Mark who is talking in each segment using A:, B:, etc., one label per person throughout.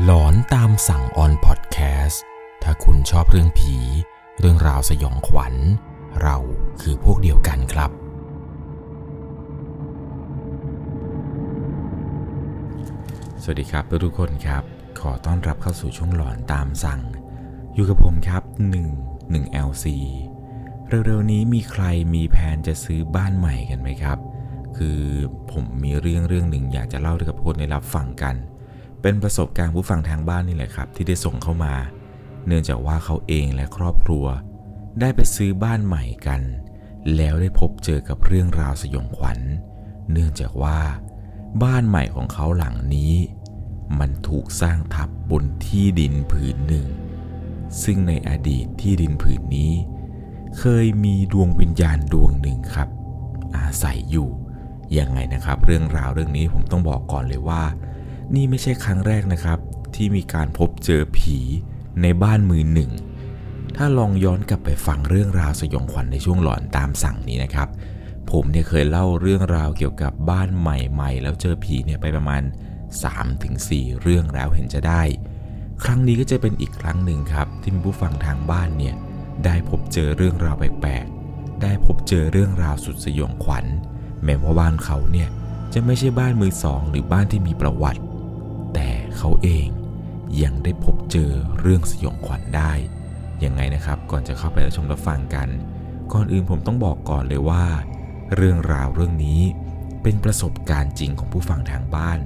A: หลอนตามสั่งออนพอดแคสต์ถ้าคุณชอบเรื่องผี เรื่องราวสยองขวัญ เราคือพวกเดียวกันครับ สวัสดีครับทุกคนครับ ขอต้อนรับเข้าสู่ช่วงหลอนตามสั่ง อยู่กับผมครับ 1 1 LC เร็วๆนี้มีใครมีแผนจะซื้อบ้านใหม่กันไหมครับ คือผมมีเรื่องเรื่องหนึ่งอยากจะเล่าให้กับทุกคนได้รับฟังกัน เป็นประสบการณ์ผู้ฟังทางบ้านนี่แหละครับ ที่ได้ส่งเข้ามา เนื่องจากว่าเขาเองและครอบครัว ได้ไปซื้อบ้านใหม่กัน แล้วได้พบเจอกับเรื่องราวสยองขวัญ เนื่องจากว่า บ้านใหม่ของเขาหลังนี้ มันถูกสร้างทับบนที่ดินผืนหนึ่ง ซึ่งในอดีตที่ดินผืนนี้ เคยมีดวงวิญญาณดวงหนึ่งครับ อาศัยอยู่ยังไงนะครับ เรื่องราวเรื่องนี้ผมต้องบอกก่อนเลยว่า นี่ไม่ใช่ครั้งแรกนะครับ ที่มีการพบเจอผีในบ้านมือหนึ่ง ถ้าลองย้อนกลับไปฟังเรื่องราวสยองขวัญในช่วงหลอนตามสั่งนี้นะครับ ผมเนี่ยเคยเล่าเรื่องราวเกี่ยวกับบ้านใหม่ ๆ แล้วเจอผีเนี่ยไปประมาณ 3-4 เรื่องแล้วเห็นจะได้ ครั้งนี้ก็จะเป็นอีกครั้งหนึ่งครับ ที่มีผู้ฟังทางบ้านเนี่ยได้พบเจอเรื่องราวแปลกๆ ได้พบเจอเรื่องราวสุดสยองขวัญ แม้ว่าบ้านเขาเนี่ยจะไม่ใช่บ้านมือสอง หรือบ้านที่มีประวัติ เขาเองยังได้พบเจอเรื่องสยองขวัญได้ยังไงนะครับก่อนจะเข้าไปรับชมรับฟังกัน ก่อนอื่นผมต้องบอกก่อนเลยว่า เรื่องราวเรื่องนี้เป็นประสบการณ์จริงของผู้ฟังทางบ้าน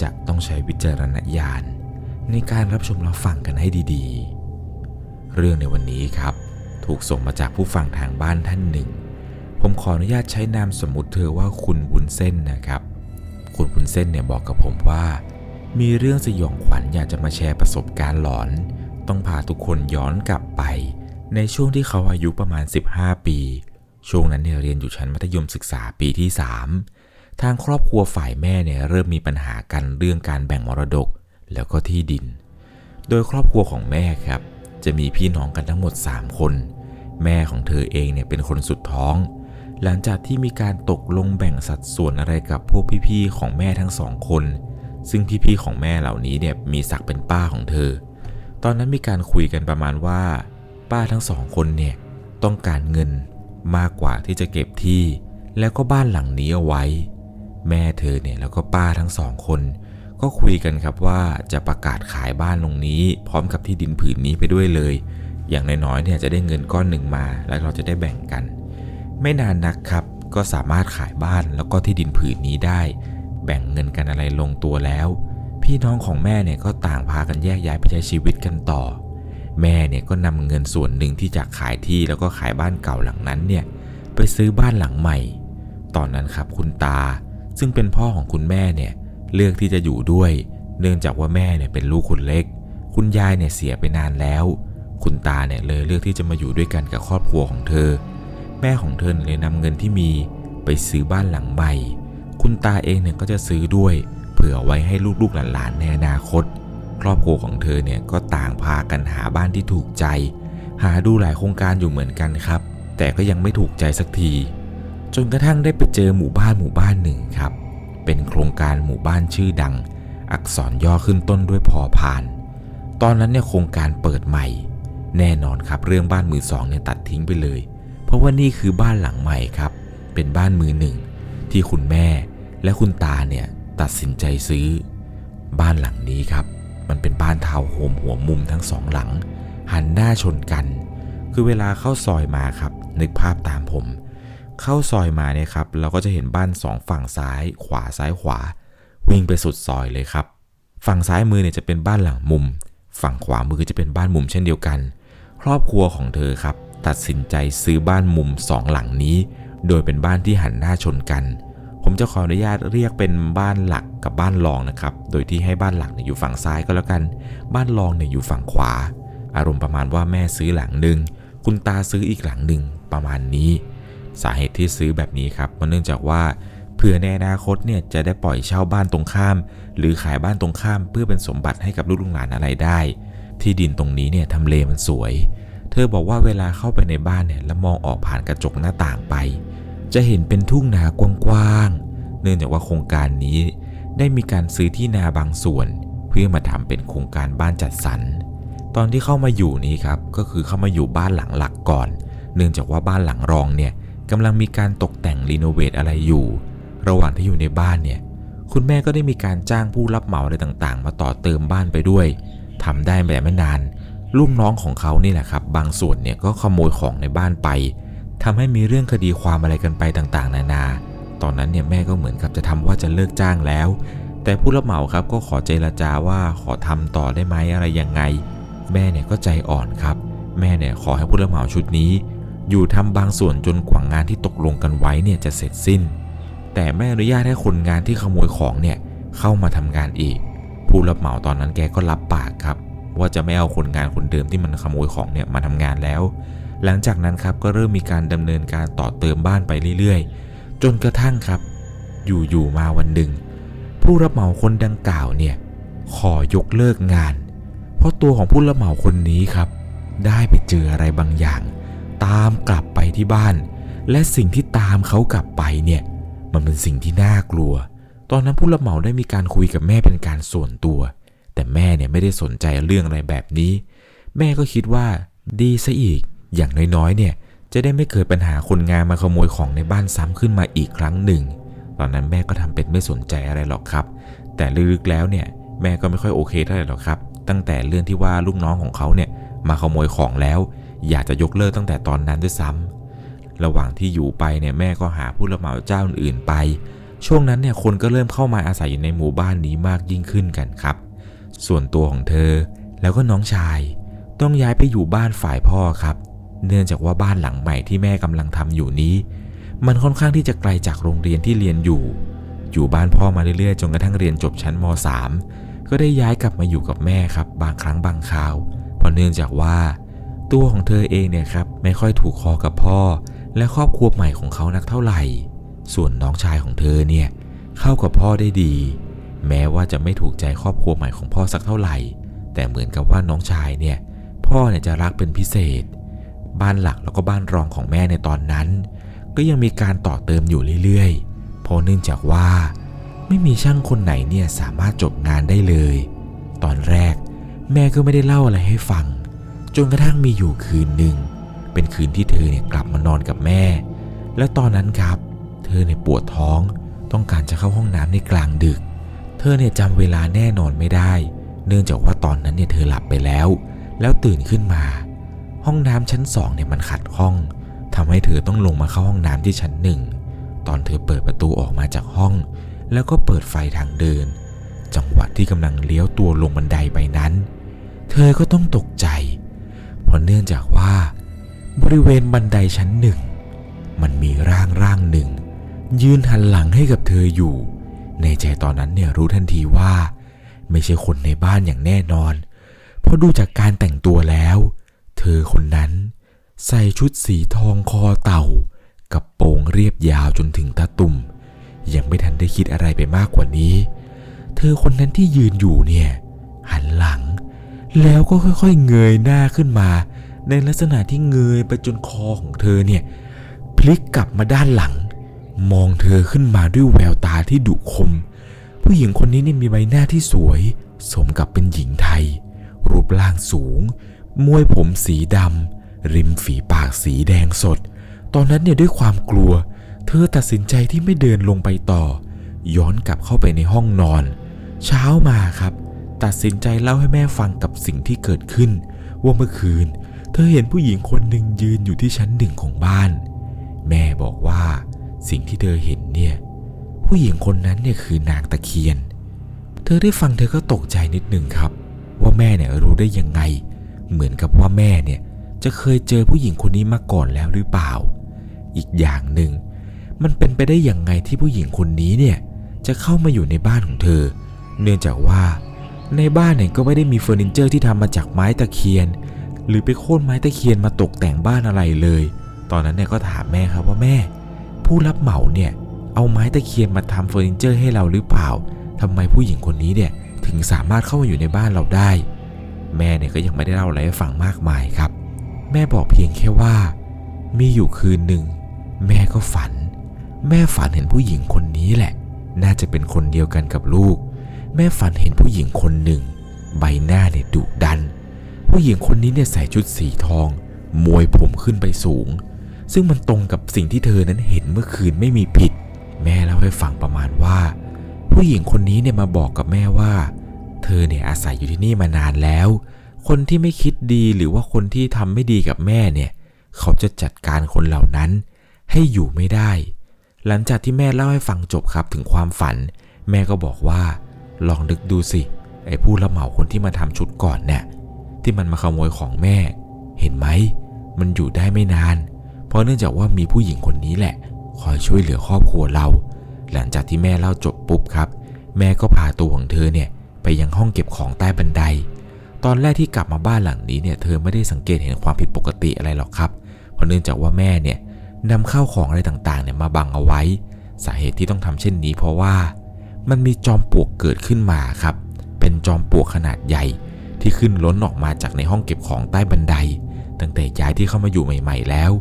A: จะต้องใช้วิจารณญาณ ในการรับชมรับฟังกันให้ดีๆ เรื่องในวันนี้ครับ ถูกส่งมาจากผู้ฟังทางบ้านท่านหนึ่ง ผมขออนุญาตใช้นามสมมุติเธอว่าคุณบุญเส้นนะครับ คุณบุญเส้นเนี่ยบอกกับผมว่า มีเรื่องสยองขวัญอยากจะมาแชร์ประสบการณ์หลอน ต้องพาทุกคนย้อนกลับไป ในช่วงที่เขาอายุประมาณ 15 ปี ช่วงนั้นเนี่ยเรียนอยู่ชั้นมัธยมศึกษาปีที่ 3 ทางครอบครัวฝ่ายแม่เนี่ยเริ่มมีปัญหากันเรื่องการแบ่งมรดกแล้วก็ที่ดิน โดยครอบครัวของแม่ครับ จะมีพี่น้องกันทั้งหมด 3 คน แม่ของเธอเองเนี่ยเป็นคนสุดท้อง หลังจากที่มีการตกลงแบ่งสัดส่วนอะไรกับพวกพี่ๆของแม่ทั้งสองคน ซึ่งพี่ๆของแม่เหล่านี้เนี่ยมีศักเป็นป้าของเธอ ตอนนั้นมีการคุยกันประมาณว่า ป้าทั้งสองคนเนี่ยต้องการเงินมากกว่าที่จะเก็บที่ แล้วก็บ้านหลังนี้เอาไว้ แม่เธอเนี่ยแล้วก็ป้าทั้งสองคน ก็คุยกันครับว่าจะประกาศขายบ้านตรงนี้ พร้อมกับที่ดินผืนนี้ไปด้วยเลย อย่างน้อยๆเนี่ยจะได้เงินก้อนหนึ่งมา แล้วเราจะได้แบ่งกัน ไม่นานนักครับก็สามารถขายบ้านแล้วก็ที่ดินผืนนี้ได้ แบ่งเงินกันอะไรลงตัวแล้ว พี่น้องของแม่เนี่ยก็ต่างพากันแยกย้ายไปใช้ชีวิตกันต่อ แม่เนี่ยก็นำเงินส่วนหนึ่งที่จากขายที่แล้วก็ขายบ้านเก่าหลังนั้นเนี่ยไปซื้อบ้านหลังใหม่ ตอนนั้นครับคุณตา ซึ่งเป็นพ่อของคุณแม่เนี่ยเลือกที่จะอยู่ด้วย เนื่องจากว่าแม่เนี่ยเป็นลูกคนเล็ก คุณยายเนี่ยเสียไปนานแล้ว คุณตาเนี่ยเลยเลือกที่จะมาอยู่ด้วยกันกับครอบครัวของเธอ แม่ของเธอเลยนำเงินที่มีไปซื้อบ้านหลังใหม่ คุณตาเองเนี่ยก็จะซื้อด้วย เผื่อไว้ให้ลูกๆหลานๆในอนาคต ครอบครัวของเธอเนี่ยก็ต่างพากันหาบ้านที่ถูกใจ หาดูหลายโครงการอยู่เหมือนกันครับ แต่ก็ยังไม่ถูกใจสักที จนกระทั่งได้ไปเจอหมู่บ้านหมู่บ้านหนึ่งครับ เป็นโครงการหมู่บ้านชื่อดัง อักษรย่อขึ้นต้นด้วยพอพาน ตอนนั้นเนี่ยโครงการเปิดใหม่ แน่นอนครับเรื่องบ้านมือสองเนี่ยตัดทิ้งไปเลย เพราะว่านี่คือบ้านหลังใหม่ครับ เป็นบ้านมือหนึ่งที่คุณแม่ และคุณตาเนี่ยตัดสินใจซื้อ บ้านหลังนี้ครับ มันเป็นบ้านทาวน์โฮมหัวมุมทั้งสองหลัง หันหน้าชนกัน คือเวลาเข้าซอยมาครับ นึกภาพตามผม เข้าซอยมาเนี่ยครับ เราก็จะเห็นบ้านสองฝั่งซ้าย ขวาซ้ายขวา วิ่งไปสุดซอยเลยครับ ฝั่งซ้ายมือเนี่ยจะเป็นบ้านหลังมุม ฝั่งขวามือจะเป็นบ้านมุมเช่นเดียวกัน ครอบครัวของเธอครับ ตัดสินใจซื้อบ้านมุมสองหลังนี้ โดยเป็นบ้านที่หันหน้าชนกัน ผมจะขออนุญาตเรียกเป็นบ้านหลักกับบ้านรองนะครับ โดยที่ให้บ้านหลักเนี่ยอยู่ฝั่งซ้ายก็แล้วกัน บ้านรองเนี่ยอยู่ฝั่งขวา อารมณ์ประมาณว่าแม่ซื้อหลังหนึ่งคุณตาซื้ออีกหลังหนึ่งประมาณนี้ สาเหตุที่ซื้อแบบนี้ครับมันเนื่องจากว่าเผื่อในอนาคตเนี่ยจะได้ปล่อยเช่าบ้านตรงข้าม หรือขายบ้านตรงข้าม เพื่อเป็นสมบัติให้กับลูกหลานอะไรได้ ที่ดินตรงนี้เนี่ยทำเลมันสวย เธอบอกว่าเวลาเข้าไปในบ้านเนี่ยแล้วมองออกผ่านกระจกหน้าต่างไป จะเห็นเป็นทุ่งนากว้างๆ เนื่องจากว่าโครงการนี้ได้มีการซื้อที่นาบางส่วน เพื่อมาทำเป็นโครงการบ้านจัดสรร ตอนที่เข้ามาอยู่นี้ครับก็คือเข้ามาอยู่บ้านหลังหลักก่อน เนื่องจากว่าบ้านหลังรองเนี่ยกำลังมีการตกแต่งรีโนเวทอะไรอยู่ ระหว่างที่อยู่ในบ้านเนี่ยคุณแม่ก็ได้มีการจ้างผู้รับเหมาอะไรต่างๆ มาต่อเติมบ้านไปด้วยทำได้แบบไม่นานลูกน้องของเขานี่แหละครับ บางส่วนเนี่ยก็ขโมยของในบ้านไป ทำให้มีเรื่องคดีความอะไรกันไปต่างๆ นานา ตอนนั้นเนี่ยแม่ก็เหมือนกับจะทำว่าจะเลิกจ้างแล้ว แต่ผู้รับเหมาครับก็ขอเจรจาว่าขอทำต่อได้ไหมอะไรยังไง แม่เนี่ยก็ใจอ่อนครับ แม่เนี่ยขอให้ผู้รับเหมาชุดนี้ อยู่ทำบางส่วนจนกว่างานที่ตกลงกันไว้เนี่ยจะเสร็จสิ้น แต่ไม่อนุญาตให้คนงานที่ขโมยของเนี่ยเข้ามาทำงานอีก ผู้รับเหมาตอนนั้นแกก็รับปากครับ ว่าจะไม่เอาคนงานคนเดิมที่มันขโมยของเนี่ยมาทำงานแล้ว หลังจากนั้นครับก็เริ่มมีการดำเนินการต่อเติมบ้านไปเรื่อยๆ จนกระทั่งครับ อยู่ๆมาวันหนึ่ง ผู้รับเหมาคนดังกล่าวเนี่ยขอยกเลิกงาน เพราะตัวของผู้รับเหมาคนนี้ครับ ได้ไปเจออะไรบางอย่าง ตามกลับไปที่บ้าน และสิ่งที่ตามเขากลับไปเนี่ยมันเป็นสิ่งที่น่ากลัว ตอนนั้นผู้รับเหมาได้มีการคุยกับแม่เป็นการส่วนตัว แต่แม่เนี่ยไม่ได้สนใจเรื่องอะไรแบบนี้ แม่ก็คิดว่าดีซะอีก อย่างน้อยๆ เนี่ยจะได้ไม่เกิดปัญหาคนงานมาขโมยของในบ้านซ้ำขึ้นมาอีกครั้งหนึ่ง ตอนนั้นแม่ก็ทำเป็นไม่สนใจอะไรหรอกครับ แต่ลึกๆแล้วเนี่ยแม่ก็ไม่ค่อยโอเคเท่าไหร่หรอกครับ ตั้งแต่เรื่องที่ว่าลูกน้องของเขาเนี่ยมาขโมยของแล้ว อยากจะยกเลิกตั้งแต่ตอนนั้นด้วยซ้ำระหว่างที่อยู่ไปเนี่ยแม่ก็หาผู้รับเหมาเจ้าอื่นๆไป ช่วงนั้นเนี่ยคนก็เริ่มเข้ามาอาศัยอยู่ในหมู่บ้านนี้มากยิ่งขึ้นกันครับ ส่วนตัวของเธอแล้วก็น้องชาย ต้องย้ายไปอยู่บ้านฝ่ายพ่อครับ เนื่องจากว่าบ้านหลังใหม่ที่แม่กำลังทำอยู่นี้ มันค่อนข้างที่จะไกลจากโรงเรียนที่เรียนอยู่ อยู่บ้านพ่อมาเรื่อยๆจนกระทั่งเรียนจบชั้นม .3 ก็ได้ย้ายกลับมาอยู่กับแม่ครับ บางครั้งบางคราวเพราะเนื่องจากว่า ตัวของเธอเองเนี่ยครับไม่ค่อยถูกคอกับพ่อ และครอบครัวใหม่ของเขานักเท่าไหร่ ส่วนน้องชายของเธอเนี่ยเข้ากับพ่อได้ดี แม้ว่าจะไม่ถูกใจครอบครัวใหม่ของพ่อสักเท่าไหร่ แต่เหมือนกับว่าน้องชายเนี่ยพ่อเนี่ยจะรักเป็นพิเศษ บ้านหลักแล้วก็บ้านรองของแม่ในตอนนั้น ก็ยังมีการต่อเติมอยู่เรื่อยๆ เพราะเนื่องจากว่า ไม่มีช่างคนไหนเนี่ยสามารถจบงานได้เลย ตอนแรกแม่ก็ไม่ได้เล่าอะไรให้ฟัง จนกระทั่งมีอยู่คืนหนึ่ง เป็นคืนที่เธอเนี่ยกลับมานอนกับแม่ และตอนนั้นครับ เธอเนี่ยปวดท้อง ต้องการจะเข้าห้องน้ำในกลางดึก เธอเนี่ยจำเวลาแน่นอนไม่ได้ เนื่องจากว่าตอนนั้นเนี่ยเธอหลับไปแล้ว แล้วตื่นขึ้นมา ห้องน้ำชั้นสองเนี่ยมันขัดห้องทำให้เธอต้องลงมาเข้าห้องน้ำที่ชั้นหนึ่งตอนเธอเปิดประตูออกมาจากห้อง แล้วก็เปิดไฟทางเดิน จังหวะที่กำลังเลี้ยวตัวลงบันไดไปนั้น เธอก็ต้องตกใจ เพราะเนื่องจากว่า บริเวณบันไดชั้นหนึ่งมันมีร่างร่างหนึ่ง ยืนหันหลังให้กับเธออยู่ ในใจตอนนั้นเนี่ยรู้ทันทีว่า ไม่ใช่คนในบ้านอย่างแน่นอน เพราะดูจากการแต่งตัวแล้ว เธอคนนั้นใส่ชุดสีทองคอเต่า กับโปรงเรียบยาวจนถึงตาตุ่ม ยังไม่ทันได้คิดอะไรไปมากกว่านี้ เธอคนนั้นที่ยืนอยู่เนี่ย หันหลัง แล้วก็ค่อยๆเงยหน้าขึ้นมา ในลักษณะที่เงยไปจนคอของเธอเนี่ย พลิกกลับมาด้านหลัง มองเธอขึ้นมาด้วยแววตาที่ดุคม ผู้หญิงคนนี้เนี่ยมีใบหน้าที่สวย สมกับเป็นหญิงไทย รูปร่างสูง มวยผมสีดำริมฝีปากสีแดงสด ตอนนั้นเนี่ยด้วยความกลัว เธอตัดสินใจที่ไม่เดินลงไปต่อ ย้อนกลับเข้าไปในห้องนอน เช้ามาครับ ตัดสินใจเล่าให้แม่ฟังกับสิ่งที่เกิดขึ้น ว่าเมื่อคืน เธอเห็นผู้หญิงคนหนึ่งยืนอยู่ที่ชั้นหนึ่งของบ้าน แม่บอกว่าสิ่งที่เธอเห็นเนี่ย ผู้หญิงคนนั้นเนี่ยคือนางตะเคียน เธอได้ฟังเธอก็ตกใจนิดหนึ่งครับ ว่าแม่เนี่ยรู้ได้ยังไง เหมือนกับว่าแม่เนี่ยจะเคยเจอผู้หญิงคนนี้มาก่อนแล้วหรือเปล่า อีกอย่างหนึ่งมันเป็นไปได้อย่างไงที่ผู้หญิงคนนี้เนี่ยจะเข้ามาอยู่ในบ้านของเธอ เนื่องจากว่าในบ้านเนี่ยก็ไม่ได้มีเฟอร์นิเจอร์ที่ทำมาจากไม้ตะเคียน หรือไปโค่นไม้ตะเคียนมาตกแต่งบ้านอะไรเลย ตอนนั้นเนี่ยก็ถามแม่ครับว่าแม่ ผู้รับเหมาเนี่ยเอาไม้ตะเคียนมาทำเฟอร์นิเจอร์ให้เราหรือเปล่าทำไมผู้หญิงคนนี้เนี่ยถึงสามารถเข้ามาอยู่ในบ้านเราได้ แม่เนี่ยก็ยังไม่ได้เล่าอะไรให้ฟังมากมายครับ แม่บอกเพียงแค่ว่า มีอยู่คืนหนึ่ง แม่ก็ฝัน แม่ฝันเห็นผู้หญิงคนนี้แหละ น่าจะเป็นคนเดียวกันกับลูก แม่ฝันเห็นผู้หญิงคนหนึ่ง ใบหน้าเนี่ยดุดัน ผู้หญิงคนนี้เนี่ยใส่ชุดสีทอง มวยผมขึ้นไปสูง ซึ่งมันตรงกับสิ่งที่เธอนั้นเห็นเมื่อคืนไม่มีผิด แม่เล่าให้ฟังประมาณว่า ผู้หญิงคนนี้เนี่ยมาบอกกับแม่ว่า เธอเนี่ยอาศัยอยู่ที่นี่มานานแล้ว คนที่ไม่คิดดีหรือว่าคนที่ทำไม่ดีกับแม่เนี่ย เขาจะจัดการคนเหล่านั้น ให้อยู่ไม่ได้ หลังจากที่แม่เล่าให้ฟังจบครับถึงความฝัน แม่ก็บอกว่า ลองนึกดูสิ ไอ้ผู้รับเหมาคนที่มาทำชุดก่อนเนี่ยที่มันมาขโมยของแม่ เห็นไหม มันอยู่ได้ไม่นาน เพราะเนื่องจากว่ามีผู้หญิงคนนี้แหละ คอยช่วยเหลือครอบครัวเรา หลังจากที่แม่เล่าจบปุ๊บครับ แม่ก็พาตัวของเธอเนี่ย ไปยังห้องเก็บของใต้บันได ตอนแรกที่กลับมาบ้านหลังนี้เนี่ยเธอไม่ได้สังเกตเห็นความผิดปกติอะไรหรอกครับ เพราะเนื่องจากว่าแม่เนี่ยนำข้าวของอะไรต่างๆเนี่ยมาบังเอาไว้ สาเหตุที่ต้องทำเช่นนี้ เพราะว่ามันมีจอมปลวกเกิดขึ้นมาครับ เป็นจอมปลวกขนาดใหญ่ ที่ขึ้นล้นออกมาจากในห้องเก็บของใต้บันได ตั้งแต่ย้ายที่เข้ามาอยู่ใหม่ ๆ แล้ว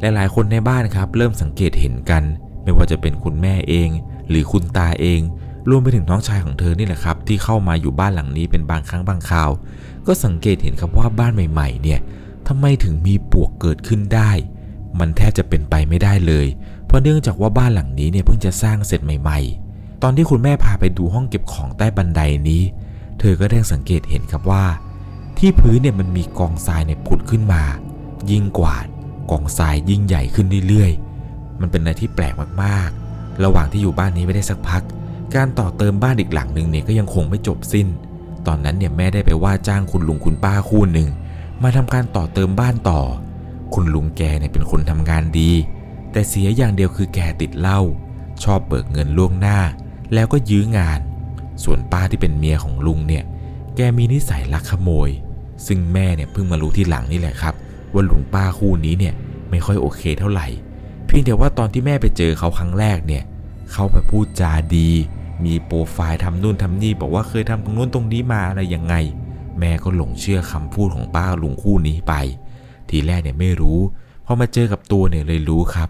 A: หลายๆ คนในบ้านครับ เริ่มสังเกตเห็นกัน ไม่ว่าจะเป็นคุณแม่เอง หรือคุณตาเอง รวมไปถึงน้องชายของเธอนี่แหละครับที่เข้ามาอยู่บ้านหลังนี้เป็นบางครั้งบางคราว ก็สังเกตเห็นครับว่าบ้านใหม่ๆ เนี่ยทำไมถึงมีปวกเกิดขึ้นได้ มันแทบจะเป็นไปไม่ได้เลย เพราะเนื่องจากว่าบ้านหลังนี้เนี่ยเพิ่งจะสร้างเสร็จใหม่ ๆ ตอนที่คุณแม่พาไปดูห้องเก็บของใต้บันไดนี้ เธอก็ได้สังเกตเห็นครับว่า ที่พื้นเนี่ยมันมีกองทรายเนี่ยผุดขึ้นมา ยิ่งกว่ากองทรายยิ่งใหญ่ขึ้นเรื่อยๆ มันเป็นอะไรที่แปลกมากๆ ระหว่างที่อยู่บ้านนี้ไม่ได้สักพัก การต่อเติมบ้านอีกหลังหนึ่งเนี่ยก็ยังคงไม่จบสิ้น ตอนนั้นเนี่ยแม่ได้ไปว่าจ้างคุณลุงคุณป้าคู่หนึ่งมาทำการต่อเติมบ้านต่อ คุณลุงแกเนี่ยเป็นคนทำงานดี แต่เสียอย่างเดียวคือแกติดเหล้าชอบเบิกเงินล่วงหน้า แล้วก็ยื้องาน ส่วนป้าที่เป็นเมียของลุงเนี่ย แกมีนิสัยลักขโมย ซึ่งแม่เนี่ยเพิ่งมารู้ที่หลังนี่แหละครับ ว่าลุงป้าคู่นี้เนี่ยไม่ค่อยโอเคเท่าไหร่ เพียงแต่ว่าตอนที่แม่ไปเจอเขาครั้งแรกเนี่ย เขาไปพูดจาดี มีโปรไฟล์ทำนู่นทำนี่บอกว่าเคยทำตรงนู้นตรงนี้มาอะไรยังไง แม่ก็หลงเชื่อคำพูดของป้าลุงคู่นี้ไป ทีแรกเนี่ยไม่รู้พอมาเจอกับตัวเนี่ยเลยรู้ครับ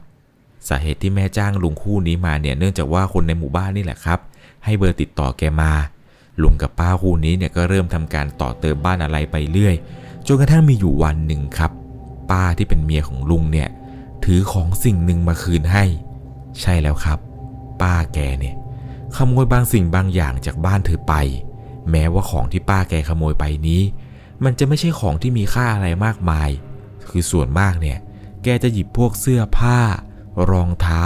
A: สาเหตุที่แม่จ้างลุงคู่นี้มาเนี่ยเนื่องจากว่าคนในหมู่บ้านนี่แหละครับ ให้เบอร์ติดต่อแกมาลุงกับป้าคู่นี้เนี่ยก็เริ่มทำการต่อเติมบ้านอะไรไปเรื่อยจนกระทั่งมีอยู่วันหนึ่งครับ ป้าที่เป็นเมียของลุงเนี่ยถือของสิ่งหนึ่งมาคืนให้ ใช่แล้วครับ ป้าแกเนี่ย ขโมยบางสิ่งบางอย่างจากบ้านเธอไป แม้ว่าของที่ป้าแกขโมยไปนี้ มันจะไม่ใช่ของที่มีค่าอะไรมากมาย คือส่วนมากเนี่ย แกจะหยิบพวกเสื้อผ้า รองเท้า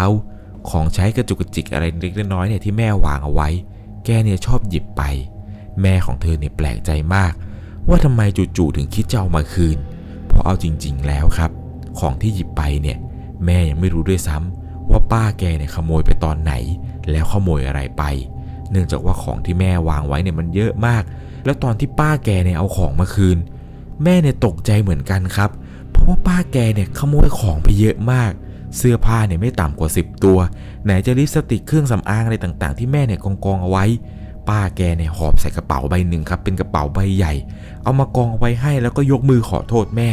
A: ของใช้กระจุกกระจิกอะไรเล็กน้อยเนี่ยที่แม่วางเอาไว้ แกเนี่ยชอบหยิบไป แม่ของเธอเนี่ยแปลกใจมาก ว่าทำไมจู่ๆถึงคิดจะเอามาคืน เพราะเอาจริง ๆ แล้วครับ ของที่หยิบไปเนี่ย แม่ยังไม่รู้ด้วยซ้ำ ว่าป้าแกเนี่ยขโมยไปตอนไหน แล้วขโมยอะไรไป เนื่องจากว่าของที่แม่วางไว้เนี่ยมันเยอะมาก แล้วตอนที่ป้าแกเนี่ยเอาของมาคืน แม่เนี่ยตกใจเหมือนกันครับ เพราะว่าป้าแกเนี่ยขโมยของไปเยอะมาก เสื้อผ้าเนี่ยไม่ต่ำกว่า 10 ตัว ไหนจะลิปสติกเครื่องสำอางอะไรต่างๆ ที่แม่เนี่ยกองกองเอาไว้ ป้าแกเนี่ยหอบใส่กระเป๋าใบหนึ่งครับเป็นกระเป๋าใบใหญ่ เอามากองไว้ให้แล้วก็ยกมือขอโทษแม่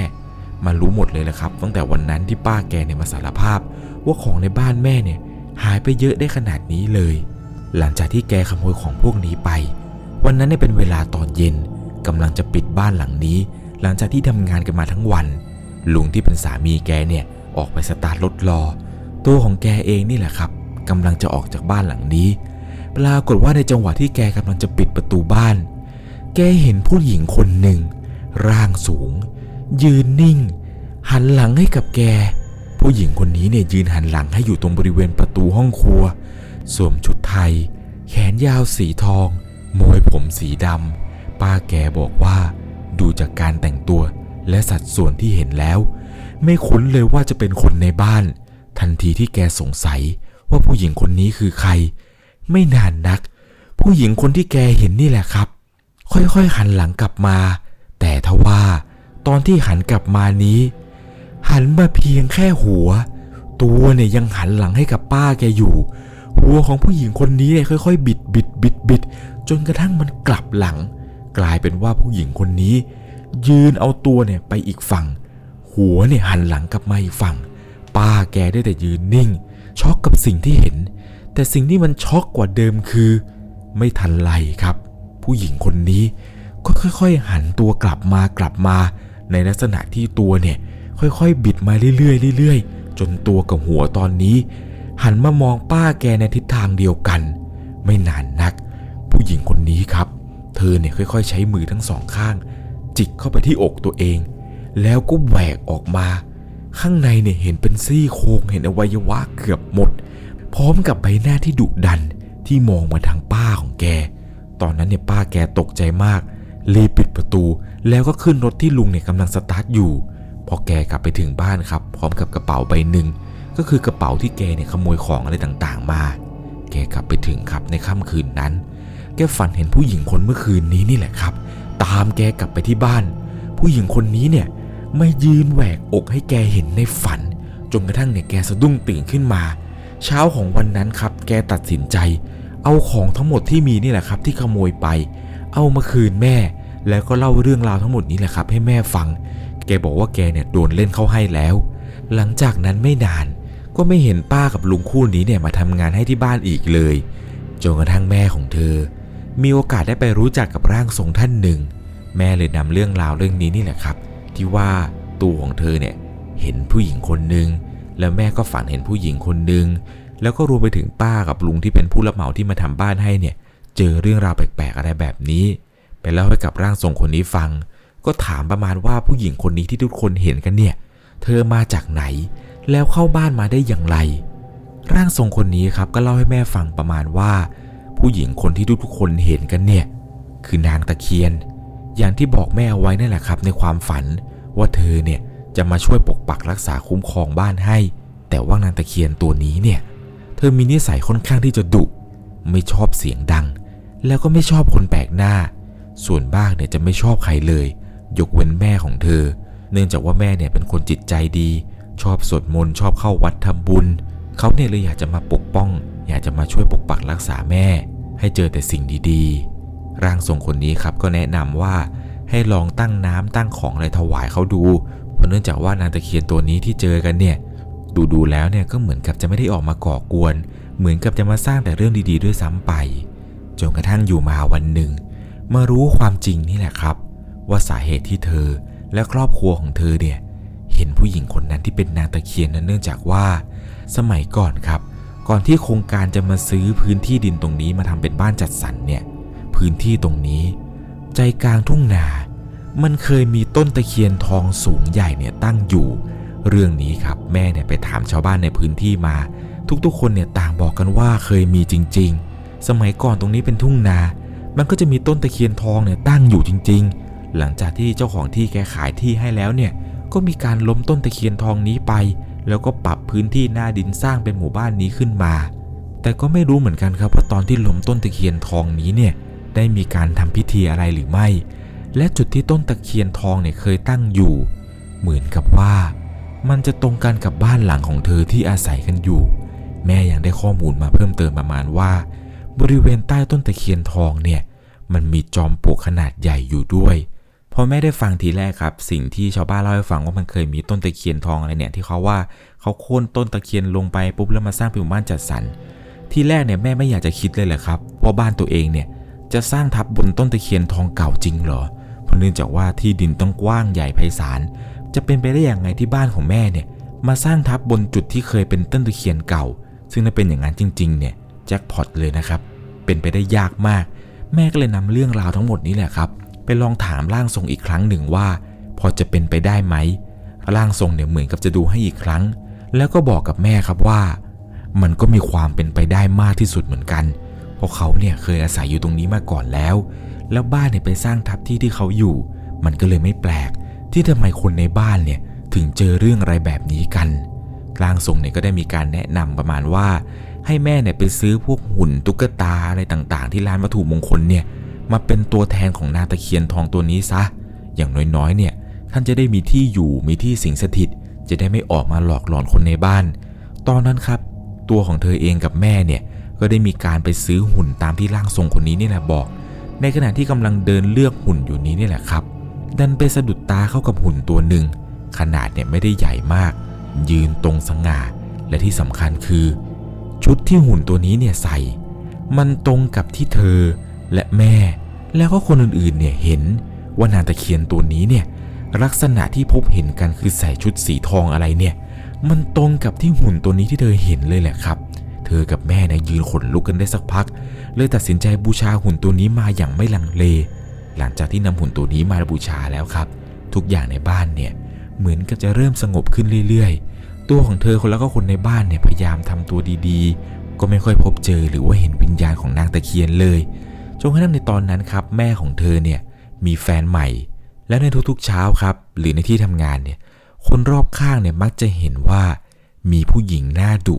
A: มารู้หมดเลยแหละครับ ตั้งแต่วันนั้นที่ป้าแกเนี่ยมาสารภาพ ว่าของในบ้านแม่เนี่ยหายไปเยอะได้ขนาดนี้เลย หลังจากที่แกขโมยของพวกนี้ไป วันนั้นเนี่ยเป็นเวลาตอนเย็นกำลังจะปิดบ้านหลังนี้ หลังจากที่ทำงานกันมาทั้งวัน ลุงที่เป็นสามีแกเนี่ยออกไปสตาร์ทรถรอ ตัวของแกเองนี่แหละครับกำลังจะออกจากบ้านหลังนี้ ปรากฏว่าในจังหวะที่แกกำลังจะปิดประตูบ้าน แกเห็นผู้หญิงคนหนึ่งร่างสูง ยืนนิ่ง หันหลังให้กับแก ผู้หญิงคนนี้เนี่ยยืนหันหลังให้อยู่ตรงบริเวณประตูห้องครัว สวมชุดไทย แขนยาวสีทองมวยผมสีดำป้าแกบอกว่าดูจากการแต่งตัวและสัดส่วนที่เห็นแล้ว ไม่คุ้นเลยว่าจะเป็นคนในบ้าน ทันทีที่แกสงสัยว่าผู้หญิงคนนี้คือใคร ไม่นานนัก ผู้หญิงคนที่แกเห็นนี่แหละครับ ค่อยๆหันหลังกลับมา แต่ทว่า ตอนที่หันกลับมานี้ หันมาเพียงแค่หัว ตัวเนี่ยยังหันหลังให้กับป้าแกอยู่ หัวของผู้หญิงคนนี้เนี่ยค่อยๆ บิดบิดบิดบิดจนกระทั่งมันกลับหลัง กลายเป็นว่าผู้หญิงคนนี้ ยืนเอาตัวเนี่ยไปอีกฝั่ง หัวเนี่ยหันหลังกลับมาอีกฝั่ง ป้าแกได้แต่ยืนนิ่ง ช็อกกับสิ่งที่เห็น แต่สิ่งที่มันช็อกกว่าเดิมคือ ไม่ทันไรครับ ผู้หญิงคนนี้ก็ค่อย ๆ หันตัวกลับมากลับมา ในลักษณะที่ตัวเนี่ยค่อยๆ บิดมาเรื่อยๆเรื่อยๆ จนตัวกับหัวตอนนี้ หันมามองป้าแกในทิศทางเดียวกัน ไม่นานนัก ผู้หญิงคนนี้ครับ เธอเนี่ยค่อยๆ ใช้มือทั้งสองข้าง จิกเข้าไปที่อกตัวเอง แล้วก็แหวกออกมา ข้างในเนี่ยเห็นเป็นซี่โครงเห็นอวัยวะเกือบหมด พร้อมกับใบหน้าที่ดุดันที่มองมาทางป้าของแก ตอนนั้นเนี่ยป้าแกตกใจมาก รีบปิดประตู แล้วก็ขึ้นรถที่ลุงเนี่ยกำลังสตาร์ทอยู่ พอแกกลับไปถึงบ้านครับ พร้อมกับกระเป๋าใบหนึ่งก็คือกระเป๋าที่แกเนี่ยขโมยของอะไรต่างๆ มา แกกลับไปถึงครับในค่ำคืนนั้น แกฝันเห็นผู้หญิงคนเมื่อคืนนี้นี่แหละครับ ตามแกกลับไปที่บ้าน ผู้หญิงคนนี้เนี่ยไม่ยืนแหวกอกให้แกเห็นในฝัน จนกระทั่งเนี่ยแกสะดุ้งตื่นขึ้นมา เช้าของวันนั้นครับ แกตัดสินใจ เอาของทั้งหมดที่มีนี่แหละครับ ที่ขโมยไป เอามาคืนแม่ แล้วก็เล่าเรื่องราวทั้งหมดนี้แหละครับ ให้แม่ฟัง แกบอกว่าแกเนี่ยโดนเล่นเข้าให้แล้ว หลังจากนั้นไม่นาน ก็ไม่เห็นป้ากับลุงคู่นี้เนี่ยมาทำงานให้ที่บ้านอีกเลยจนกระทั่งแม่ของเธอ มีโอกาสได้ไปรู้จักกับร่างทรงท่านหนึ่ง แม่เลยนำเรื่องราวเรื่องนี้นี่แหละครับ ที่ว่าตัวของเธอเนี่ยเห็นผู้หญิงคนหนึ่งแล้วแม่ก็ฝันเห็นผู้หญิงคนหนึ่งแล้วก็รวมไปถึงป้ากับลุงที่เป็นผู้รับเหมาที่มาทำบ้านให้เนี่ย เจอเรื่องราวแปลกๆอะไรแบบนี้ ไปเล่าให้กับร่างทรงคนนี้ฟัง ก็ถามประมาณว่าผู้หญิงคนนี้ที่ทุกคนเห็นกันเนี่ย เธอมาจากไหน แล้วเข้าบ้านมาได้อย่างไร ร่างทรงคนนี้ครับก็เล่าให้แม่ฟังประมาณว่า ผู้หญิงคนที่ทุกๆคนเห็นกันเนี่ย คือนางตะเคียน อย่างที่บอกแม่เอาไว้นั่นแหละครับ ในความฝันว่าเธอเนี่ยจะมาช่วยปกปักรักษาคุ้มครองบ้านให้ แต่ว่านางตะเคียนตัวนี้เนี่ย เธอมีนิสัยค่อนข้างที่จะดุ ไม่ชอบเสียงดัง แล้วก็ไม่ชอบคนแปลกหน้า ส่วนบ้างเนี่ยจะไม่ชอบใครเลย ยกเว้นแม่ของเธอ เนื่องจากว่าแม่เนี่ยเป็นคนจิตใจดี ชอบสวดมนต์ชอบเข้าวัดทำบุญ เขาเนี่ยเลยอยากจะมาปกป้อง อยากจะมาช่วยปกปักรักษาแม่ ให้เจอแต่สิ่งดีๆ ร่างทรงคนนี้ครับก็แนะนำว่าให้ลองตั้งน้ำตั้งของอะไรถวายเขาดู เพราะเนื่องจากว่านางตะเคียนตัวนี้ที่เจอกันเนี่ย ดูดูแล้วเนี่ยก็เหมือนกับจะไม่ได้ออกมาก่อกวน เหมือนกับจะมาสร้างแต่เรื่องดีๆ ด้วยซ้ำไป จนกระทั่งอยู่มาวันหนึ่ง มารู้ความจริงนี่แหละครับ ว่าสาเหตุที่เธอและครอบครัวของเธอเนี่ยเห็นผู้หญิงคนนั้นที่เป็นนางตะเคียนนั้นเนื่องจากว่า สมัยก่อนครับ ก่อนที่โครงการจะมาซื้อพื้นที่ดินตรงนี้มาทำเป็นบ้านจัดสรรเนี่ยพื้นที่ตรงนี้ ใจกลางทุ่งนา มันเคยมีต้นตะเคียนทองสูงใหญ่เนี่ยตั้งอยู่ เรื่องนี้ครับแม่เนี่ยไปถามชาวบ้านในพื้นที่มา ทุกๆ คนเนี่ยต่างบอกกันว่าเคยมีจริง ๆ สมัยก่อนตรงนี้เป็นทุ่งนา มันก็จะมีต้นตะเคียนทองเนี่ยตั้งอยู่จริง ๆ หลังจากที่เจ้าของที่แกขายที่ให้แล้วเนี่ย ก็มีการล้มต้นตะเคียนทองนี้ไป แล้วก็ปรับพื้นที่หน้าดินสร้างเป็นหมู่บ้านนี้ขึ้นมา แต่ก็ไม่รู้เหมือนกันครับว่าตอนที่ล้มต้นตะเคียนทองนี้เนี่ย ได้มีการทำพิธีอะไรหรือไม่ และจุดที่ต้นตะเคียนทองเนี่ยเคยตั้งอยู่ เหมือนกับว่า มันจะตรงกันกับบ้านหลังของเธอที่อาศัยกันอยู่ แม่ยังได้ข้อมูลมาเพิ่มเติมประมาณว่า บริเวณใต้ต้นตะเคียนทองเนี่ยมันมีจอมปลวกขนาดใหญ่อยู่ด้วยพอแม่ได้ฟังทีแรกครับ สิ่งที่ชาวบ้านเล่าให้ฟังว่ามันเคยมีต้นตะเคียนทองอะไรเนี่ยที่เขาว่าเขาโค่นต้นตะเคียนลงไปปุ๊บแล้วมาสร้างเป็นหมู่บ้านจัดสรรทีแรกเนี่ยแม่ไม่อยากจะคิดเลยแหละครับว่าบ้านตัวเองเนี่ยจะสร้างทับบนต้นตะเคียนทองเก่าจริงเหรอเพราะเนื่องจากว่าที่ดินต้องกว้างใหญ่ไพศาลจะเป็นไปได้อย่างไงที่บ้านของแม่เนี่ยมาสร้างทับบนจุดที่เคยเป็นต้นตะเคียนเก่า ซึ่งถ้าเป็นอย่างนั้นจริง ๆ เนี่ย แจ็คพอตเลยนะครับ เป็นไปได้ยากมาก แม่ก็เลยนำเรื่องราวทั้งหมดนี้แหละครับ ไปลองถามร่างทรงอีกครั้งหนึ่งว่า พอจะเป็นไปได้ไหมร่างทรงเนี่ยเหมือนกับจะดูให้อีกครั้ง แล้วก็บอกกับแม่ครับว่า มันก็มีความเป็นไปได้มากที่สุดเหมือนกัน เพราะเขาเนี่ยเคยอาศัยอยู่ตรงนี้มาก่อนแล้ว แล้วบ้านเนี่ยไปสร้างทับที่ที่เขาอยู่ มันก็เลยไม่แปลก ที่ทำไมคนในบ้านเนี่ยถึงเจอเรื่องอะไรแบบนี้กันร่างทรงเนี่ยก็ได้มีการแนะนำประมาณว่า ให้แม่เนี่ยไปซื้อพวกหุ่นตุ๊กตาอะไรต่างๆ ที่ร้านวัตถุมงคลเนี่ยมาเป็นตัวแทนของนางตะเคียนทองตัวนี้ซะ อย่างน้อยๆเนี่ยท่านจะได้มีที่อยู่มีที่สิงสถิต จะได้ไม่ออกมาหลอกหลอนคนในบ้าน ตอนนั้นครับ ตัวของเธอเองกับแม่เนี่ยก็ได้มีการไปซื้อหุ่นตามที่ร่างทรงคนนี้นี่แหละบอก ในขณะที่กำลังเดินเลือกหุ่นอยู่นี้นี่แหละครับ ดันไปสะดุดตาเข้ากับหุ่นตัวหนึ่งขนาดเนี่ยไม่ได้ใหญ่มาก ยืนตรงสง่าและที่สำคัญคือ ชุดที่หุ่นตัวนี้เนี่ยใส่ มันตรงกับที่เธอและแม่ แล้วก็คนอื่นๆเนี่ยเห็นว่านางตะเคียนตัวนี้เนี่ยลักษณะที่พบเห็นกันคือใส่ชุดสีทองอะไรเนี่ย มันตรงกับที่หุ่นตัวนี้ที่เธอเห็นเลยแหละครับ เธอกับแม่เนี่ยยืนขนลุกกันได้สักพัก เลยตัดสินใจบูชาหุ่นตัวนี้มาอย่างไม่ลังเล หลังจากที่นำหุ่นตัวนี้มาบูชาแล้วครับ ทุกอย่างในบ้านเนี่ยเหมือนกับจะเริ่มสงบขึ้นเรื่อยๆ ตัวของเธอคนแล้วก็คนในบ้านเนี่ยพยายามทำตัวดีๆ ก็ไม่ค่อยพบเจอหรือว่าเห็นวิญญาณของนางตะเคียนเลย จนกระทั่งในตอนนั้นครับ แม่ของเธอเนี่ยมีแฟนใหม่ และในทุกๆเช้าครับ หรือในที่ทำงานเนี่ย คนรอบข้างเนี่ยมักจะเห็นว่ามีผู้หญิงหน้าดุ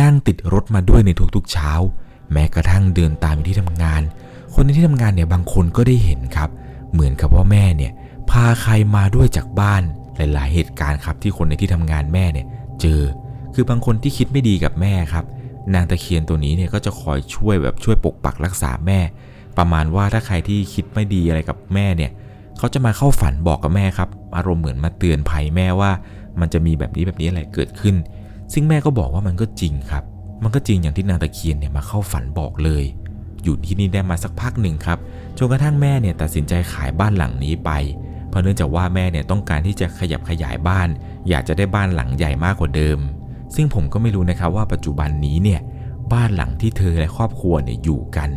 A: นั่งติดรถมาด้วยในทุกๆเช้า แม้กระทั่งเดินตามอยู่ที่ทำงาน คนในที่ทำงานเนี่ยบางคนก็ได้เห็นครับ เหมือนกับว่าแม่เนี่ยพาใครมาด้วยจากบ้าน หลายๆ เหตุการณ์ครับที่คนในที่ทำงานแม่เนี่ยเจอ คือบางคนที่คิดไม่ดีกับแม่ครับ นางตะเคียนตัวนี้เนี่ยก็จะคอยช่วยแบบช่วยปกปักรักษาแม่ ประมาณว่าถ้าใครที่คิดไม่ดีอะไรกับแม่เนี่ยเขาจะมาเข้าฝันบอกกับแม่ครับ อารมณ์เหมือนมาเตือนภัยแม่ว่า มันจะมีแบบนี้แบบนี้อะไรเกิดขึ้น ซึ่งแม่ก็บอกว่ามันก็จริงครับ มันก็จริงอย่างที่นางตะเคียนเนี่ยมาเข้าฝันบอกเลยอยู่ที่นี่ได้มาสักพักหนึ่งครับจนกระทั่งแม่เนี่ยตัดสินใจขายบ้านหลังนี้ไป เพราะเนื่องจากว่าแม่เนี่ยต้องการที่จะขยับขยายบ้าน อยากจะได้บ้านหลังใหญ่มากกว่าเดิม ซึ่งผมก็ไม่รู้นะครับว่าปัจจุบันนี้เนี่ยบ้านหลังที่เธอและครอบครัวเนี่ยอยู่กัน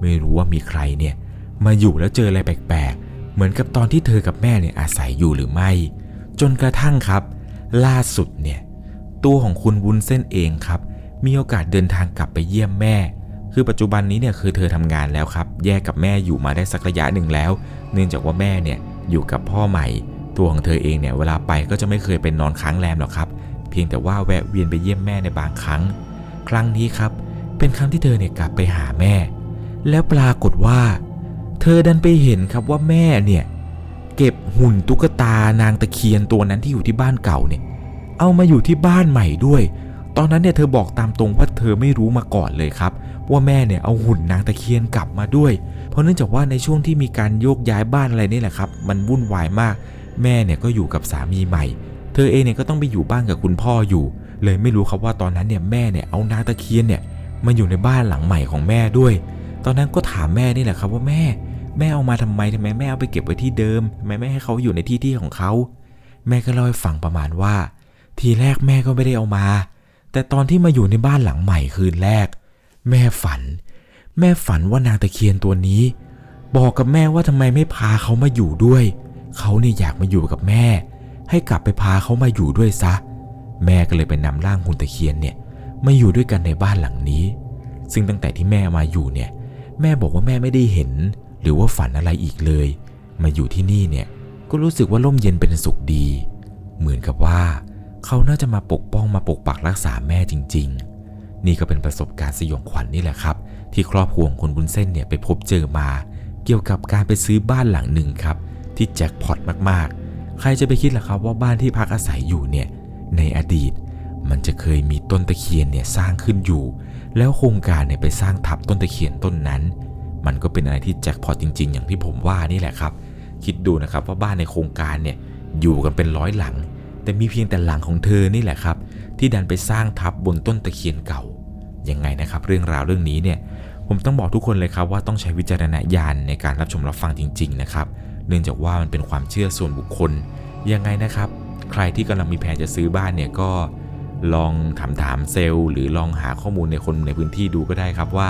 A: ไม่รู้ว่ามีใครเนี่ยมาอยู่แล้วเจออะไรแปลกๆ เหมือนกับตอนที่เธอกับแม่เนี่ยอาศัยอยู่หรือไม่ จนกระทั่งครับ ล่าสุดเนี่ยตัวของคุณวุ้นเส้นเองครับ มีโอกาสเดินทางกลับไปเยี่ยมแม่ คือปัจจุบันนี้เนี่ยคือเธอทำงานแล้วครับ แยกกับแม่อยู่มาได้สักระยะหนึ่งแล้ว เนื่องจากว่าแม่เนี่ย อยู่กับพ่อใหม่ ตัวของเธอเองเนี่ยเวลาไปก็จะไม่เคยเป็นนอนค้างแรมหรอกครับ เพียงแต่ว่าแวะเวียนไปเยี่ยมแม่ในบางครั้ง ครั้งนี้ครับ เป็นครั้งที่เธอเนี่ยกลับไปหาแม่ แล้วปรากฏว่า เธอดันไปเห็นครับว่าแม่เนี่ยเก็บหุ่นตุ๊กตานางตะเคียนตัวนั้นที่อยู่ที่บ้านเก่าเนี่ยเอามาอยู่ที่บ้านใหม่ด้วย อนนั้นเนี่ยเธอบอกตามตรงว่าเธอไม่รู้มาก่อนเลยครับ ว่าแม่เนี่ยเอาหุ่นนางตะเคียนกลับมาด้วย เพราะเนื่องจากว่าในช่วงที่มีการโยกย้ายบ้านอะไรนี่แหละครับ มันวุ่นวายมาก แม่เนี่ยก็อยู่กับสามีใหม่ เธอเองเนี่ยก็ต้องไปอยู่บ้านกับคุณพ่ออยู่ เลยไม่รู้ครับว่าตอนนั้นเนี่ยแม่เนี่ยเอานางตะเคียนเนี่ยมาอยู่ในบ้านหลังใหม่ของแม่ด้วย ตอนนั้นก็ถามแม่นี่แหละครับว่าแม่ แม่เอามาทำไมทำไมแม่เอาไปเก็บไว้ที่เดิมทำไมไม่ให้เขาอยู่ในที่ที่ของเขา แม่ก็เล่าให้ฟังประมาณว่า ทีแรกแม่ก็ไม่ได้เอามา แต่ตอนที่มาอยู่ในบ้านหลังใหม่คืนแรก แม่ฝัน แม่ฝันว่านางตะเคียนตัวนี้ บอกกับแม่ว่าทำไมไม่พาเขามาอยู่ด้วย เขาเนี่ยอยากมาอยู่กับแม่ ให้กลับไปพาเขามาอยู่ด้วยซะ แม่ก็เลยไปนำร่างหุ่นตะเคียนเนี่ยมาอยู่ด้วยกันในบ้านหลังนี้ ซึ่งตั้งแต่ที่แม่มาอยู่เนี่ย แม่บอกว่าแม่ไม่ได้เห็น หรือว่าฝันอะไรอีกเลย มาอยู่ที่นี่เนี่ยก็รู้สึกว่าร่มเย็นเป็นสุขดี เหมือนกับว่า เขาน่าจะมาปกป้องมาปกปักรักษาแม่จริง ๆ นี่ก็เป็นประสบการณ์สยองขวัญนนี่แหละครับ ที่ครอบครัวของคุณวุ้นเส้นเนี่ยไปพบเจอมา เกี่ยวกับการไปซื้อบ้านหลังหนึ่งครับ ที่แจ็คพอตมากๆ ใครจะไปคิดล่ะครับว่าบ้านที่พักอาศัยอยู่เนี่ยในอดีต มันจะเคยมีต้นตะเคียนเนี่ยสร้างขึ้นอยู่ แล้วโครงการเนี่ยไปสร้างทับต้นตะเคียนต้นนั้น มันก็เป็นอะไรที่แจ็คพอตจริง ๆ อย่างที่ผมว่านี่แหละครับ คิดดูนะครับว่าบ้านในโครงการเนี่ยอยู่กันเป็นร้อยหลัง แต่มีเพียงแต่หลังของเธอนี่แหละครับ ที่ดันไปสร้างทับบนต้นตะเคียนเก่ายังไงนะครับ เรื่องราวเรื่องนี้เนี่ยผมต้องบอกทุกคนเลยครับว่าต้องใช้วิจารณญาณในการรับชมรับฟังจริง ๆ นะครับ เนื่องจากว่ามันเป็นความเชื่อส่วนบุคคลยังไงนะครับ ใครที่กำลังมีแผนจะซื้อบ้านเนี่ยก็ลองถามถามเซลล์ หรือลองหาข้อมูลในคนในพื้นที่ดูก็ได้ครับว่า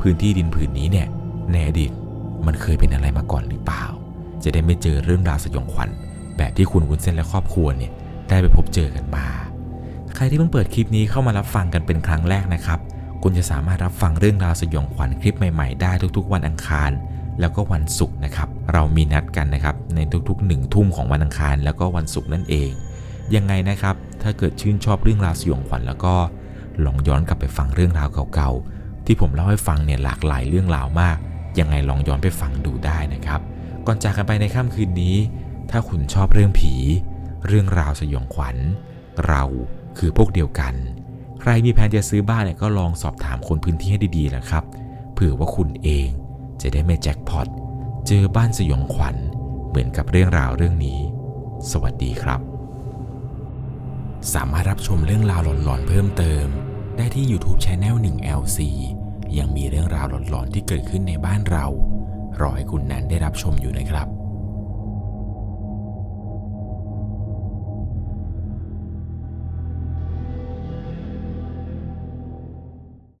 A: พื้นที่ดินผืนนี้เนี่ยในอดีตมันเคยเป็นอะไรมาก่อนหรือเปล่า จะได้ไม่เจอเรื่องราวสยองขวัญ แบบที่คุณวุ้นเส้นและครอบครัวเนี่ยได้ไปพบเจอกันมา ใครที่เพิ่งเปิดคลิปนี้เข้ามารับฟังกันเป็นครั้งแรกนะครับ คุณจะสามารถรับฟังเรื่องราวสยองขวัญคลิปใหม่ๆ ได้ทุกๆ วันอังคาร แล้วก็วันศุกร์นะครับ เรามีนัดกันนะครับในทุกๆหนึ่งทุ่มของวันอังคาร แล้วก็วันศุกร์นั่นเอง ยังไงนะครับ ถ้าเกิดชื่นชอบเรื่องราวสยองขวัญแล้วก็ลองย้อนกลับไปฟังเรื่องราวเก่าๆ ที่ผมเล่าให้ฟังเนี่ยหลากหลายเรื่องราวมาก ยังไงลองย้อนไปฟังดูได้นะครับ ก่อนจากกันไปในค่ำคืนนี้ ถ้าคุณชอบเรื่องผี เรื่องราวสยองขวัญ เราคือพวกเดียวกัน ใครมีแผนจะซื้อบ้านเนี่ยก็ลองสอบถามคนพื้นที่ให้ดีๆนะครับ เผื่อว่าคุณเองจะได้ไม่แจ็คพอต เจอบ้านสยองขวัญ เหมือนกับเรื่องราวเรื่องนี้ สวัสดีครับ สามารถรับชมเรื่องราวหลอนๆเพิ่มเติม ได้ที่ YouTube Channel 1 LC ยังมีเรื่องราวหลอนๆที่เกิดขึ้นในบ้านเรา รอให้คุณแนนได้รับชมอยู่นะครับ